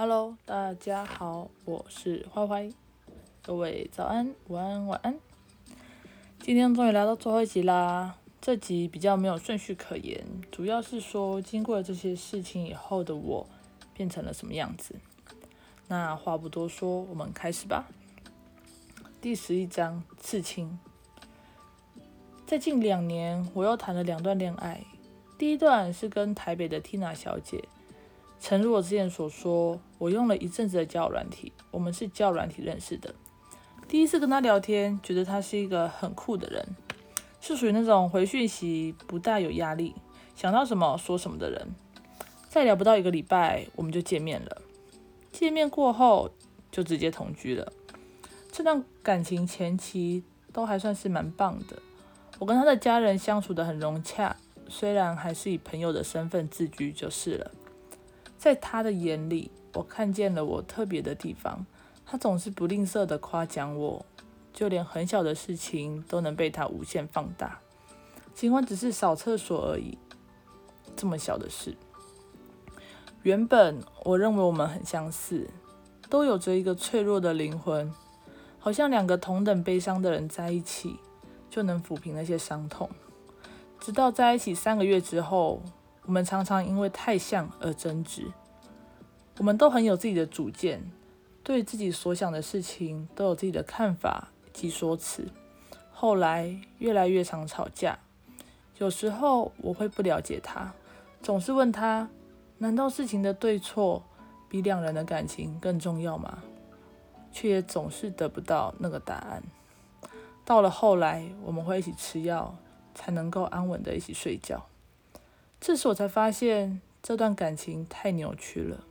Hello，大家好，我是坏坏，各位早安、午安、晚安。今天终于来到最后一集啦，这集比较没有顺序可言，主要是说经过了这些事情以后的我变成了什么样子。那话不多说，我们开始吧。第十一章，刺青。在近两年，我又谈了两段恋爱，第一段是跟台北的 Tina 小姐。诚如我之前所说，我用了一阵子的交友软体，我们是交友软体认识的。第一次跟他聊天，觉得他是一个很酷的人，是属于那种回讯息不大有压力，想到什么说什么的人。再聊不到一个礼拜，我们就见面了。见面过后，就直接同居了。这段感情前期都还算是蛮棒的，我跟他的家人相处得很融洽，虽然还是以朋友的身份自居就是了。在他的眼里，我看见了我特别的地方。他总是不吝啬地夸奖我，就连很小的事情都能被他无限放大。尽管只是扫厕所而已，这么小的事。原本我认为我们很相似，都有着一个脆弱的灵魂，好像两个同等悲伤的人在一起，就能抚平那些伤痛。直到在一起三个月之后。我们常常因为太像而争执，我们都很有自己的主见，对自己所想的事情都有自己的看法及说辞。后来越来越常吵架，有时候我会不了解他，总是问他：难道事情的对错比两人的感情更重要吗？却也总是得不到那个答案。到了后来，我们会一起吃药，才能够安稳的一起睡觉。这时我才发现这段感情太扭曲了。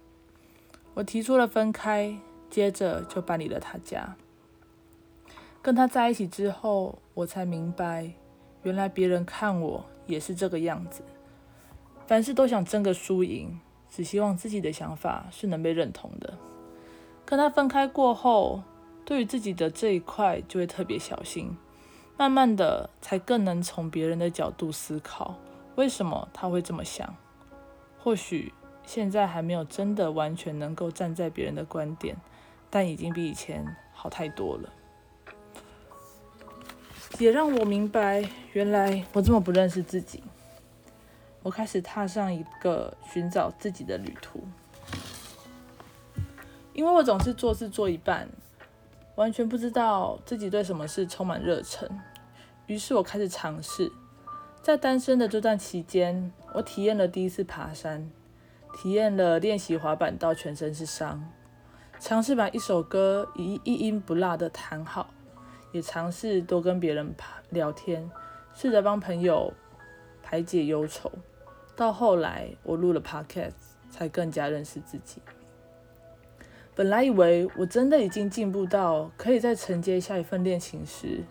我提出了分开，接着就搬离了他家。跟他在一起之后，我才明白，原来别人看我也是这个样子。凡事都想争个输赢，只希望自己的想法是能被认同的。跟他分开过后，对于自己的这一块就会特别小心，慢慢的才更能从别人的角度思考。为什么他会这么想？或许现在还没有真的完全能够站在别人的观点，但已经比以前好太多了。也让我明白，原来我这么不认识自己。我开始踏上一个寻找自己的旅途，因为我总是做事做一半，完全不知道自己对什么事充满热忱。于是我开始尝试。在单身的这段期间，我体验了第一次爬山，体验了练习滑板到全身是伤，尝试把一首歌以一音不落的弹好，也尝试多跟别人聊天，试着帮朋友排解忧愁。到后来，我录了 Podcast，才更加认识自己。本来以为我真的已经进步到可以再承接下一份恋情时，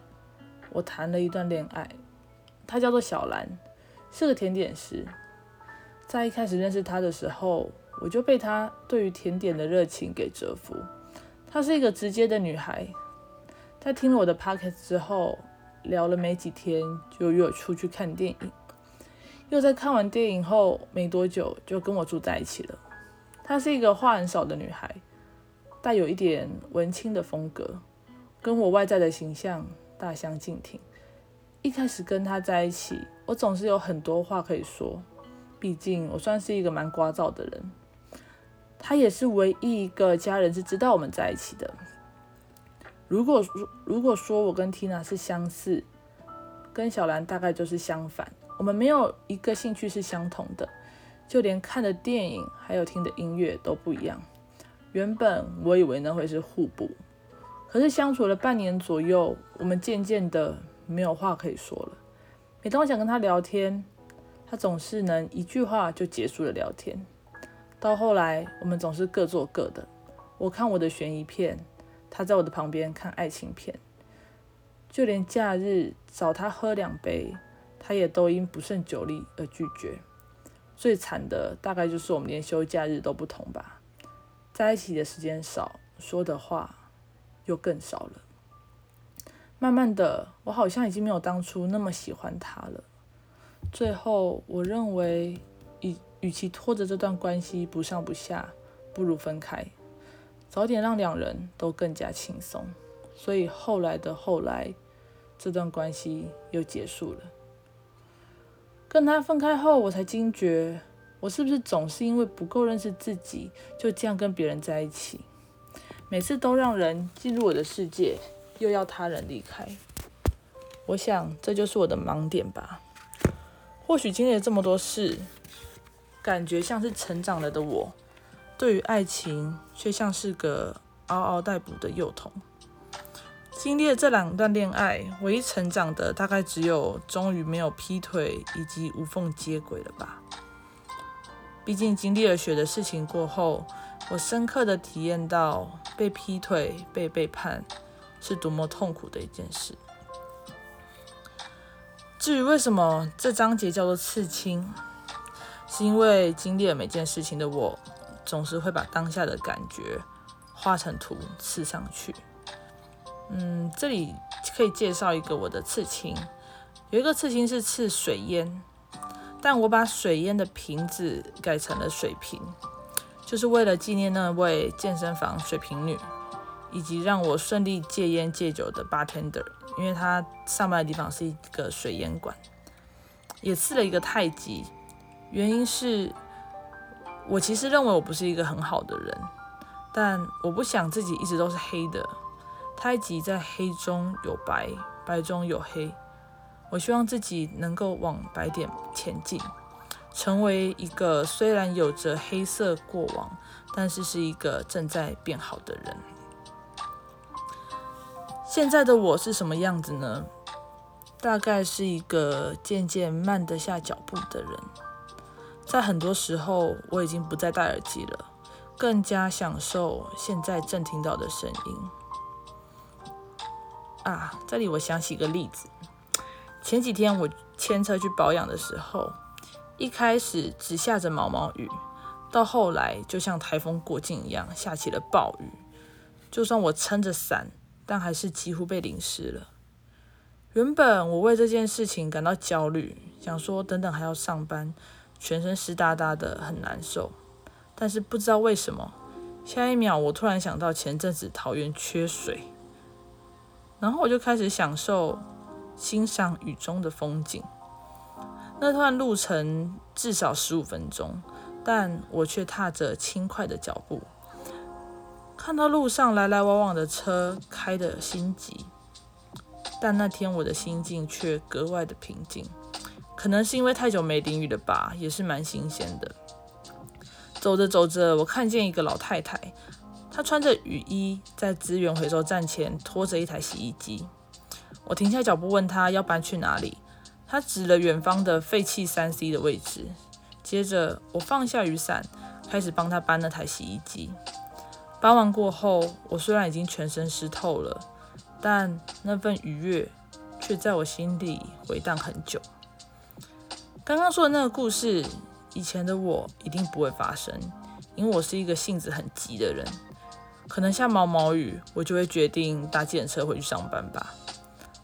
我谈了一段恋爱。他叫做小兰，是个甜点师。在一开始认识他的时候，我就被他对于甜点的热情给折服。她是一个直接的女孩，在听了我的 podcast 之后，聊了没几天就约我出去看电影，又在看完电影后没多久就跟我住在一起了。她是一个话很少的女孩，带有一点文青的风格，跟我外在的形象大相径庭。一开始跟他在一起，我总是有很多话可以说，毕竟我算是一个蛮聒噪的人。他也是唯一一个家人是知道我们在一起的。如果如果说我跟 Tina 是相似，跟小兰大概就是相反。我们没有一个兴趣是相同的，就连看的电影还有听的音乐都不一样。原本我以为那会是互补，可是相处了半年左右，我们渐渐的。没有话可以说了。每当我想跟他聊天，他总是能一句话就结束了聊天。到后来，我们总是各做各的。我看我的悬疑片，他在我的旁边看爱情片。就连假日找他喝两杯，他也都因不胜酒力而拒绝。最惨的大概就是我们连休假日都不同吧。在一起的时间少，说的话又更少了。慢慢的，我好像已经没有当初那么喜欢他了。最后，我认为与与其拖着这段关系不上不下，不如分开，早点让两人都更加轻松。所以后来的后来，这段关系又结束了。跟他分开后，我才惊觉，我是不是总是因为不够认识自己，就这样跟别人在一起？每次都让人进入我的世界，又要他人离开。我想这就是我的盲点吧。或许经历了这么多事，感觉像是成长了的我，对于爱情却像是个嗷嗷待哺的幼童。经历了这两段恋爱，唯一成长的大概只有终于没有劈腿以及无缝接轨了吧。毕竟经历了血的事情过后，我深刻的体验到被劈腿、被背叛是多么痛苦的一件事。至于为什么这章节叫做刺青，是因为经历了每件事情的我，总是会把当下的感觉画成图刺上去。嗯，这里可以介绍一个我的刺青，有一个刺青是刺水烟，但我把水烟的瓶子改成了水瓶，就是为了纪念那位健身房水瓶女，以及让我顺利戒烟戒酒的 bartender，因为他上班的地方是一个水烟馆，也刺了一个太极，原因是我其实认为我不是一个很好的人，但我不想自己一直都是黑的。太极在黑中有白，白中有黑。我希望自己能够往白点前进，成为一个虽然有着黑色过往，但是是一个正在变好的人。现在的我是什么样子呢？大概是一个渐渐慢得下脚步的人。在很多时候，我已经不再戴耳机了，更加享受现在正听到的声音。啊，这里我想起一个例子。前几天我牵车去保养的时候，一开始只下着毛毛雨，到后来就像台风过境一样下起了暴雨。就算我撑着伞，但还是几乎被淋湿了。原本我为这件事情感到焦虑，想说等等还要上班，全身湿哒哒的很难受。但是不知道为什么，下一秒我突然想到前阵子桃园缺水。然后我就开始享受欣赏雨中的风景。那段路程至少十五分钟，但我却踏着轻快的脚步，看到路上来来往往的车开得心急。但那天我的心境却格外的平静，可能是因为太久没淋雨了吧，也是蛮新鲜的。走着走着，我看见一个老太太。她穿着雨衣，在资源回收站前拖着一台洗衣机。我停下脚步，问她要搬去哪里。她指了远方的废弃三 C 的位置。接着，我放下雨伞，开始帮她搬那台洗衣机。搬完过后，我虽然已经全身湿透了，但那份愉悦却在我心里回荡很久。刚刚说的那个故事，以前的我一定不会发生，因为我是一个性子很急的人。可能下毛毛雨，我就会决定搭计程车回去上班吧。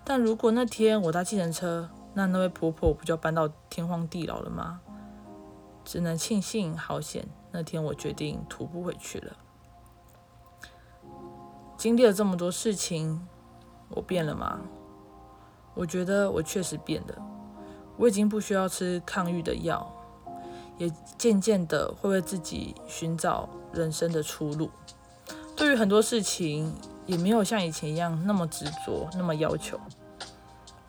但如果那天我搭计程车，那那位婆婆不就要搬到天荒地老了吗？只能庆幸好险，那天我决定徒步回去了。经历了这么多事情，我变了吗？我觉得我确实变了。我已经不需要吃抗郁的药，也渐渐的会为自己寻找人生的出路。对于很多事情，也没有像以前一样那么执着，那么要求。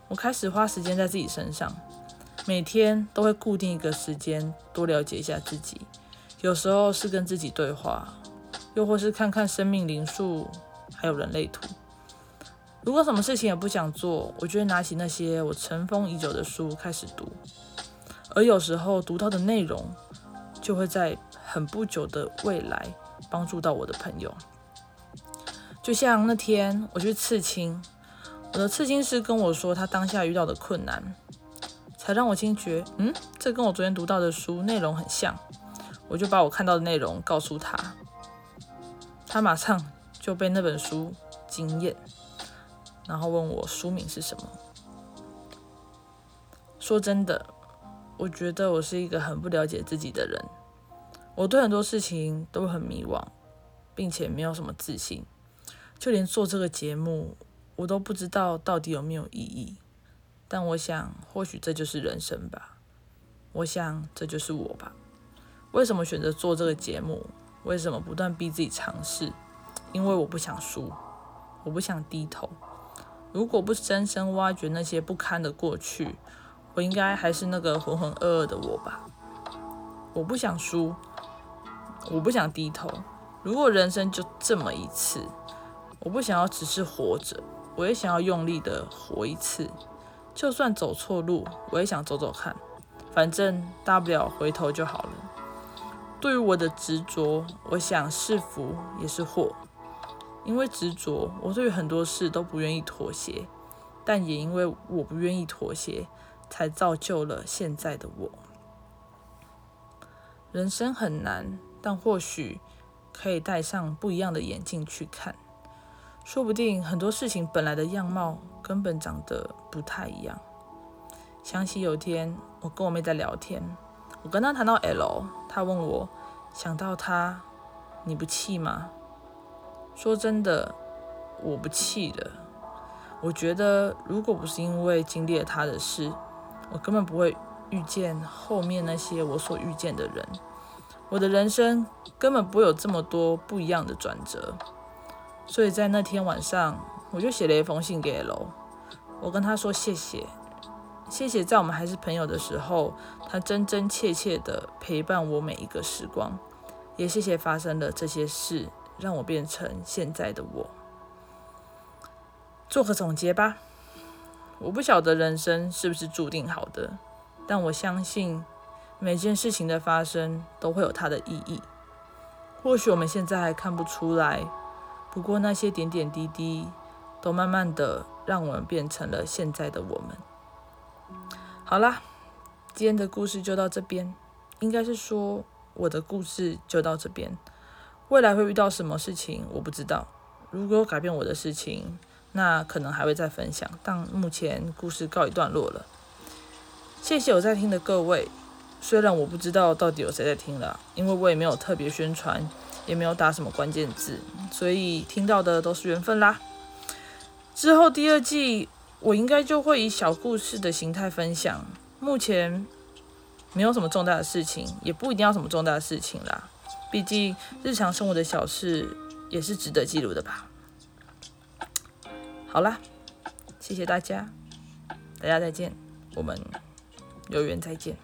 我开始花时间在自己身上，每天都会固定一个时间，多了解一下自己。有时候是跟自己对话，又或是看看生命灵数，还有人类图。如果什么事情也不想做，我就会拿起那些我尘封已久的书开始读。而有时候读到的内容，就会在很不久的未来帮助到我的朋友。就像那天我去刺青，我的刺青师跟我说他当下遇到的困难，才让我惊觉，嗯，这跟我昨天读到的书内容很像。我就把我看到的内容告诉他，他马上就被那本书惊艳，然后问我书名是什么。说真的，我觉得我是一个很不了解自己的人，我对很多事情都很迷惘，并且没有什么自信，就连做这个节目，我都不知道到底有没有意义。但我想，或许这就是人生吧。我想，这就是我吧。为什么选择做这个节目？为什么不断逼自己尝试？因为我不想输，我不想低头。如果不深深挖掘那些不堪的过去，我应该还是那个浑浑噩噩的我吧。我不想输，我不想低头。如果人生就这么一次，我不想要只是活着，我也想要用力的活一次。就算走错路，我也想走走看，反正大不了回头就好了。对于我的执着，我想是福也是祸。因为执着，我对于很多事都不愿意妥协，但也因为我不愿意妥协，才造就了现在的我。人生很难，但或许可以戴上不一样的眼镜去看，说不定很多事情本来的样貌根本长得不太一样。想起有天我跟我妹在聊天，我跟她谈到 L，她问我想到他，你不气吗？说真的，我不气的。我觉得如果不是因为经历了他的事，我根本不会。遇见后面那些我所遇见的人，我的人生根本不会有这么多不一样的转折。所以在那天晚上，我就写了一封信给 L，我跟他说谢谢，谢谢在我们还是朋友的时候，他真真切切的陪伴我每一个时光，也谢谢发生了这些事，让我变成现在的我。做个总结吧，我不晓得人生是不是注定好的。但我相信，每件事情的发生都会有它的意义。或许我们现在还看不出来，不过那些点点滴滴，都慢慢的让我们变成了现在的我们。好啦，今天的故事就到这边，应该是说我的故事就到这边。未来会遇到什么事情，我不知道。如果改变我的事情，那可能还会再分享。但目前故事告一段落了。谢谢有在听的各位，虽然我不知道到底有谁在听了，因为我也没有特别宣传，也没有打什么关键字，所以听到的都是缘分啦。之后第二季我应该就会以小故事的形态分享，目前没有什么重大的事情，也不一定要什么重大的事情啦，毕竟日常生活的小事也是值得记录的吧。好啦，谢谢大家，大家再见，我们。有缘再见。